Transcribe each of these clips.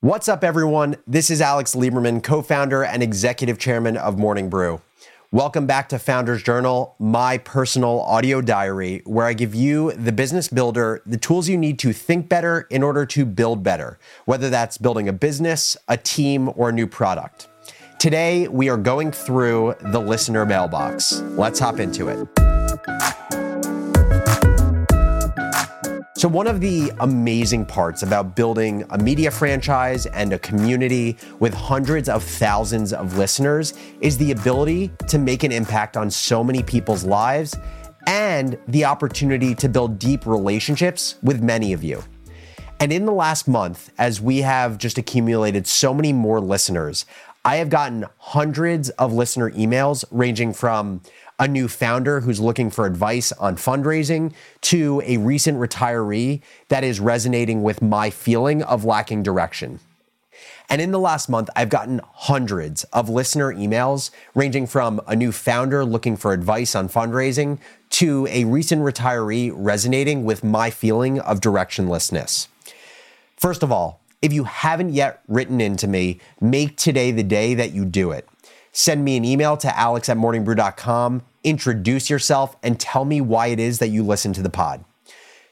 What's up, everyone? This is Alex Lieberman, co founder and executive chairman of Morning Brew. Welcome back to Founders Journal, my personal audio diary, where I give you, the business builder, the tools you need to think better in order to build better, whether that's building a business, a team, or a new product. Today, we are going through the listener mailbox. Let's hop into it. So, one of the amazing parts about building a media franchise and a community with hundreds of thousands of listeners is the ability to make an impact on so many people's lives and the opportunity to build deep relationships with many of you. And in the last month, as we have just accumulated so many more listeners, I have gotten hundreds of listener emails ranging from a new founder who's looking for advice on fundraising to a recent retiree that is resonating with my feeling of lacking direction. And in the last month, I've gotten hundreds of listener emails ranging from a new founder looking for advice on fundraising to a recent retiree resonating with my feeling of directionlessness. First of all, if you haven't yet written into me, make today the day that you do it. Send me an email to alex at morningbrew.com, introduce yourself, and tell me why it is that you listen to the pod.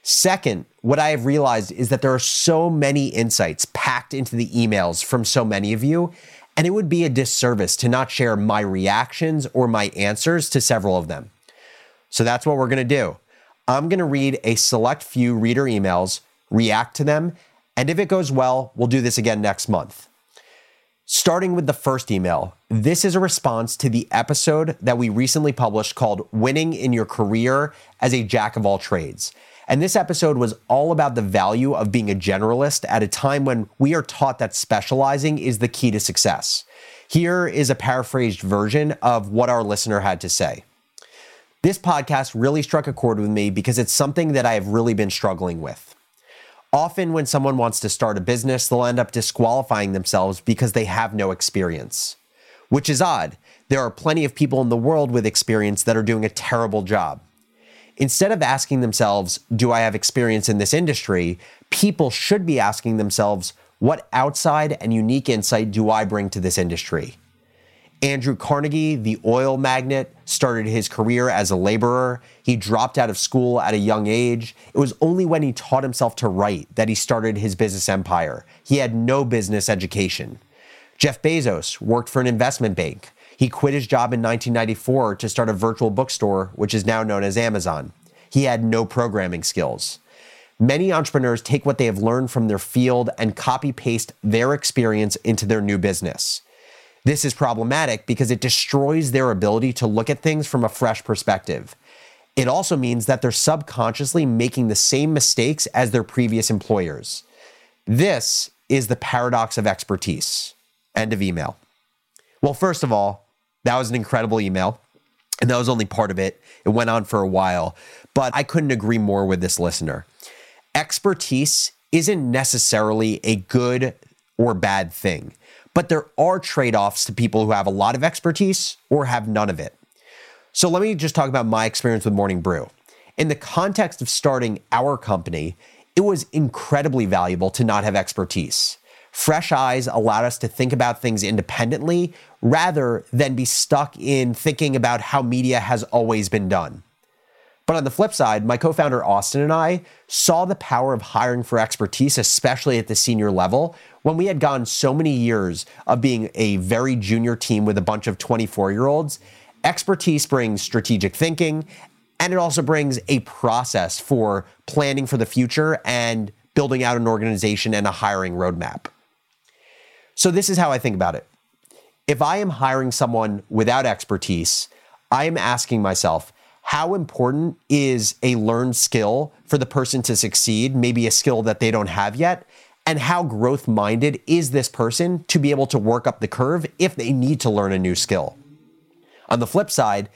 Second, what I have realized is that there are so many insights packed into the emails from so many of you, and it would be a disservice to not share my reactions or my answers to several of them. So that's what we're gonna do. I'm gonna read a select few reader emails, react to them, and if it goes well, we'll do this again next month. Starting with the first email, this is a response to the episode that we recently published called Winning in Your Career as a Jack of All Trades. And this episode was all about the value of being a generalist at a time when we are taught that specializing is the key to success. Here is a paraphrased version of what our listener had to say. This podcast really struck a chord with me because it's something that I have really been struggling with. Often, when someone wants to start a business, they'll end up disqualifying themselves because they have no experience, which is odd. There are plenty of people in the world with experience that are doing a terrible job. Instead of asking themselves, Do I have experience in this industry? people should be asking themselves, What outside and unique insight do I bring to this industry? Andrew Carnegie, the oil magnate, started his career as a laborer. He dropped out of school at a young age. It was only when he taught himself to write that he started his business empire. He had no business education. Jeff Bezos worked for an investment bank. He quit his job in 1994 to start a virtual bookstore, which is now known as Amazon. He had no programming skills. Many entrepreneurs take what they have learned from their field and copy paste their experience into their new business. This is problematic because it destroys their ability to look at things from a fresh perspective. It also means that they're subconsciously making the same mistakes as their previous employers. This is the paradox of expertise. End of email. Well, first of all, that was an incredible email. And that was only part of it. It went on for a while, but I couldn't agree more with this listener. Expertise isn't necessarily a good or bad thing. But there are trade offs to people who have a lot of expertise or have none of it. So let me just talk about my experience with Morning Brew. In the context of starting our company, it was incredibly valuable to not have expertise. Fresh eyes allowed us to think about things independently rather than be stuck in thinking about how media has always been done. But on the flip side, my co founder Austin and I saw the power of hiring for expertise, especially at the senior level, when we had gone so many years of being a very junior team with a bunch of 24 year olds. Expertise brings strategic thinking, and it also brings a process for planning for the future and building out an organization and a hiring roadmap. So, this is how I think about it. If I am hiring someone without expertise, I am asking myself, how important is a learned skill for the person to succeed, maybe a skill that they don't have yet? And how growth minded is this person to be able to work up the curve if they need to learn a new skill? On the flip side,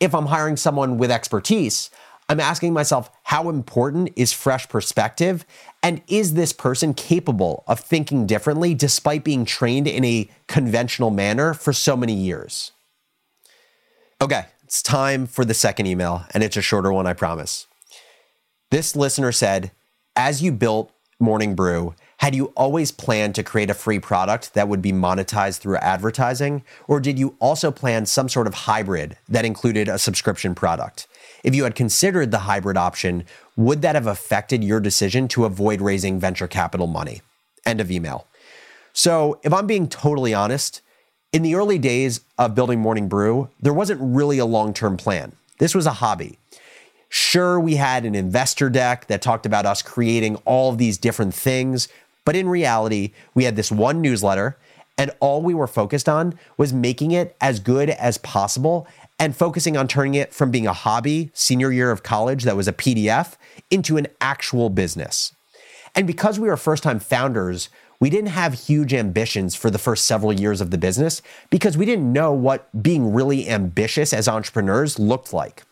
if I'm hiring someone with expertise, I'm asking myself, how important is fresh perspective? And is this person capable of thinking differently despite being trained in a conventional manner for so many years? Okay, it's time for the second email, and it's a shorter one, I promise. This listener said, As you built Morning Brew, Had you always planned to create a free product that would be monetized through advertising? Or did you also plan some sort of hybrid that included a subscription product? If you had considered the hybrid option, would that have affected your decision to avoid raising venture capital money? End of email. So, if I'm being totally honest, in the early days of building Morning Brew, there wasn't really a long term plan. This was a hobby. Sure, we had an investor deck that talked about us creating all of these different things, but in reality, we had this one newsletter, and all we were focused on was making it as good as possible and focusing on turning it from being a hobby, senior year of college that was a PDF, into an actual business. And because we were first time founders, we didn't have huge ambitions for the first several years of the business because we didn't know what being really ambitious as entrepreneurs looked like.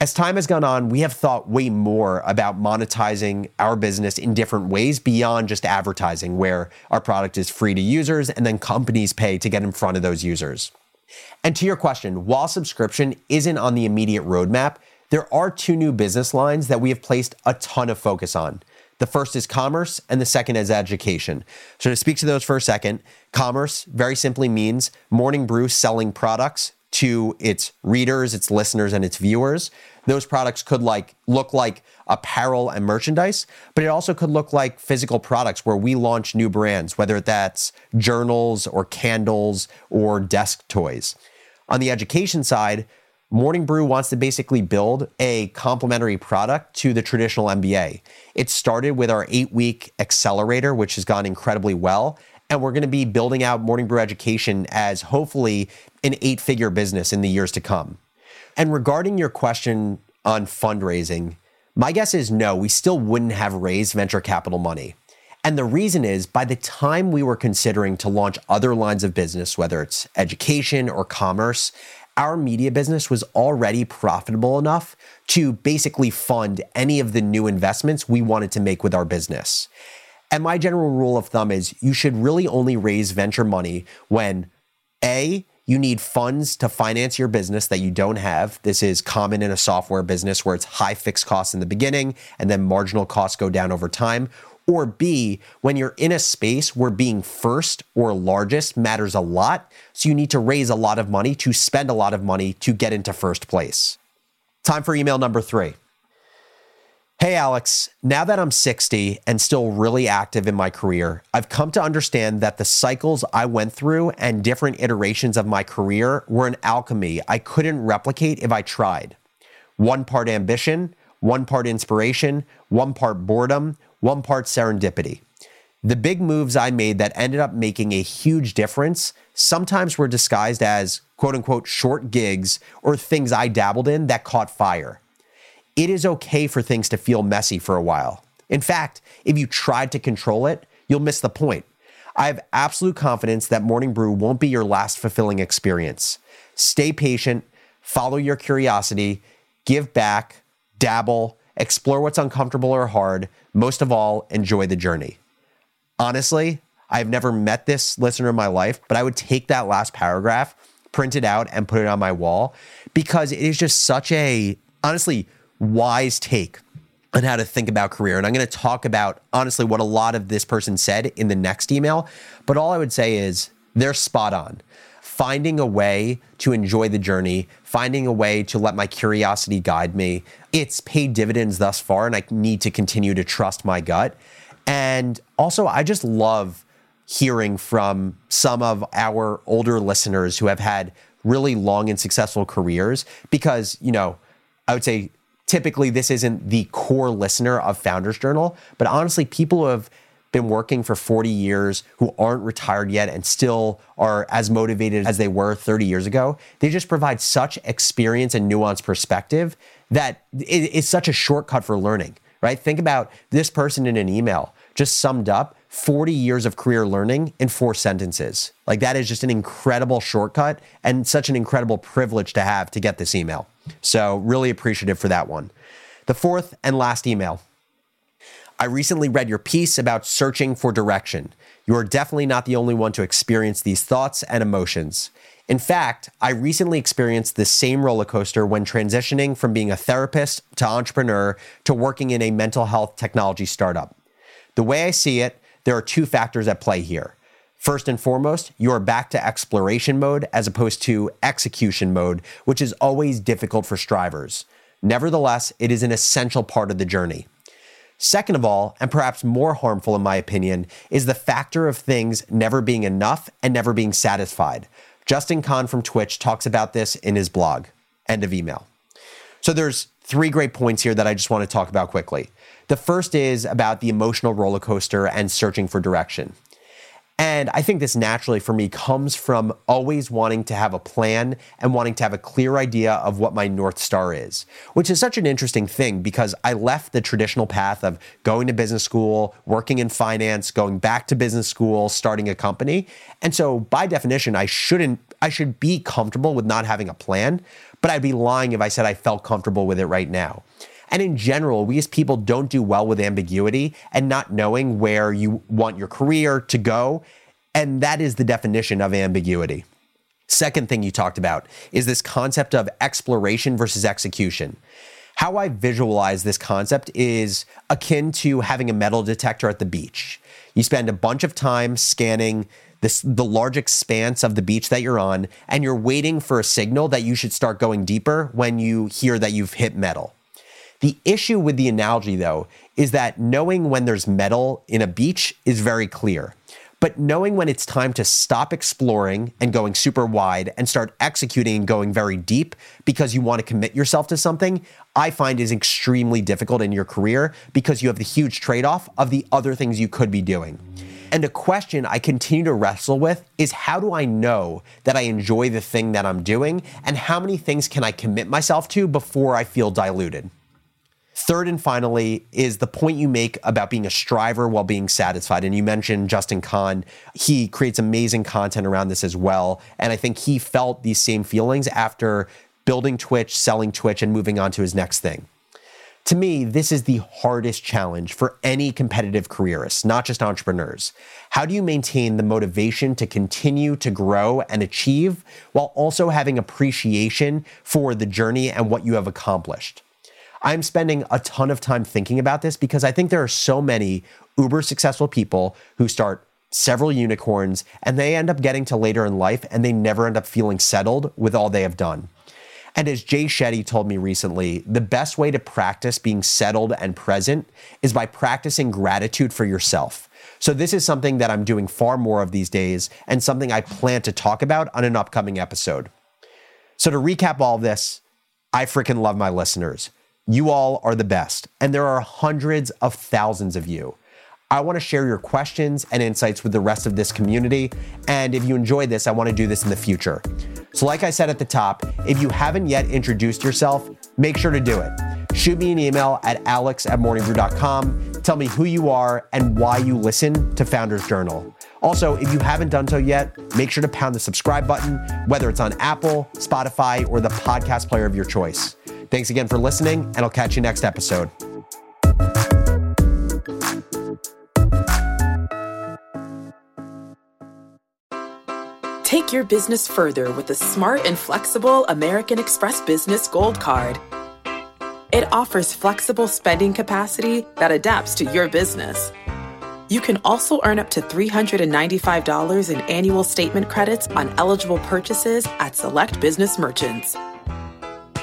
As time has gone on, we have thought way more about monetizing our business in different ways beyond just advertising, where our product is free to users and then companies pay to get in front of those users. And to your question, while subscription isn't on the immediate roadmap, there are two new business lines that we have placed a ton of focus on. The first is commerce, and the second is education. So, to speak to those for a second, commerce very simply means Morning Brew selling products to its readers, its listeners, and its viewers. Those products could like look like apparel and merchandise, but it also could look like physical products where we launch new brands, whether that's journals or candles or desk toys. On the education side, Morning Brew wants to basically build a complementary product to the traditional MBA. It started with our eight week accelerator, which has gone incredibly well. And we're going to be building out Morning Brew Education as hopefully an eight figure business in the years to come. And regarding your question on fundraising, my guess is no, we still wouldn't have raised venture capital money. And the reason is by the time we were considering to launch other lines of business, whether it's education or commerce, our media business was already profitable enough to basically fund any of the new investments we wanted to make with our business. And my general rule of thumb is you should really only raise venture money when A, you need funds to finance your business that you don't have. This is common in a software business where it's high fixed costs in the beginning and then marginal costs go down over time. Or B, when you're in a space where being first or largest matters a lot, so you need to raise a lot of money to spend a lot of money to get into first place. Time for email number three. Hey, Alex, now that I'm 60 and still really active in my career, I've come to understand that the cycles I went through and different iterations of my career were an alchemy I couldn't replicate if I tried. One part ambition, one part inspiration, one part boredom, one part serendipity. The big moves I made that ended up making a huge difference sometimes were disguised as quote unquote short gigs or things I dabbled in that caught fire it is okay for things to feel messy for a while. In fact, if you tried to control it, you'll miss the point. I have absolute confidence that Morning Brew won't be your last fulfilling experience. Stay patient, follow your curiosity, give back, dabble, explore what's uncomfortable or hard. Most of all, enjoy the journey. Honestly, I've never met this listener in my life, but I would take that last paragraph, print it out, and put it on my wall because it is just such a, honestly, wise take on how to think about career. And I'm going to talk about, honestly, what a lot of this person said in the next email. But all I would say is they're spot on. Finding a way to enjoy the journey, finding a way to let my curiosity guide me. It's paid dividends thus far, and I need to continue to trust my gut. And also, I just love hearing from some of our older listeners who have had really long and successful careers because, you know, I would say typically this isn't the core listener of Founders Journal, but honestly, people who have been working for 40 years who aren't retired yet and still are as motivated as they were 30 years ago, they just provide such experience and nuanced perspective that it's such a shortcut for learning, right? Think about this person in an email just summed up 40 years of career learning in four sentences. Like that is just an incredible shortcut and such an incredible privilege to have to get this email. So, really appreciative for that one. The fourth and last email. I recently read your piece about searching for direction. You are definitely not the only one to experience these thoughts and emotions. In fact, I recently experienced the same roller coaster when transitioning from being a therapist to entrepreneur to working in a mental health technology startup. The way I see it, there are two factors at play here. First and foremost, you are back to exploration mode as opposed to execution mode, which is always difficult for strivers. Nevertheless, it is an essential part of the journey. Second of all, and perhaps more harmful in my opinion, is the factor of things never being enough and never being satisfied. Justin Kan from Twitch talks about this in his blog. End of email. So there's three great points here that I just want to talk about quickly. The first is about the emotional roller coaster and searching for direction. And I think this naturally for me comes from always wanting to have a plan and wanting to have a clear idea of what my North Star is, which is such an interesting thing because I left the traditional path of going to business school, working in finance, going back to business school, starting a company. And so by definition, I shouldn't, I should be comfortable with not having a plan, but I'd be lying if I said I felt comfortable with it right now. And in general, we as people don't do well with ambiguity and not knowing where you want your career to go. And that is the definition of ambiguity. Second thing you talked about is this concept of exploration versus execution. How I visualize this concept is akin to having a metal detector at the beach. You spend a bunch of time scanning this, the large expanse of the beach that you're on, and you're waiting for a signal that you should start going deeper when you hear that you've hit metal. The issue with the analogy, though, is that knowing when there's metal in a beach is very clear. But knowing when it's time to stop exploring and going super wide and start executing and going very deep because you want to commit yourself to something, I find is extremely difficult in your career because you have the huge trade off of the other things you could be doing. And a question I continue to wrestle with is how do I know that I enjoy the thing that I'm doing and how many things can I commit myself to before I feel diluted? Third and finally is the point you make about being a striver while being satisfied. And you mentioned Justin Kan. He creates amazing content around this as well. And I think he felt these same feelings after building Twitch, selling Twitch, and moving on to his next thing. To me, this is the hardest challenge for any competitive careerist, not just entrepreneurs. How do you maintain the motivation to continue to grow and achieve while also having appreciation for the journey and what you have accomplished? I'm spending a ton of time thinking about this because I think there are so many uber successful people who start several unicorns and they end up getting to later in life and they never end up feeling settled with all they have done. And as Jay Shetty told me recently, the best way to practice being settled and present is by practicing gratitude for yourself. So, this is something that I'm doing far more of these days and something I plan to talk about on an upcoming episode. So, to recap all this, I freaking love my listeners. You all are the best, and there are hundreds of thousands of you. I want to share your questions and insights with the rest of this community. And if you enjoy this, I want to do this in the future. So, like I said at the top, if you haven't yet introduced yourself, make sure to do it. Shoot me an email at alex at morningbrew.com. Tell me who you are and why you listen to Founders Journal. Also, if you haven't done so yet, make sure to pound the subscribe button, whether it's on Apple, Spotify, or the podcast player of your choice. Thanks again for listening, and I'll catch you next episode. Take your business further with the smart and flexible American Express Business Gold Card. It offers flexible spending capacity that adapts to your business. You can also earn up to $395 in annual statement credits on eligible purchases at select business merchants.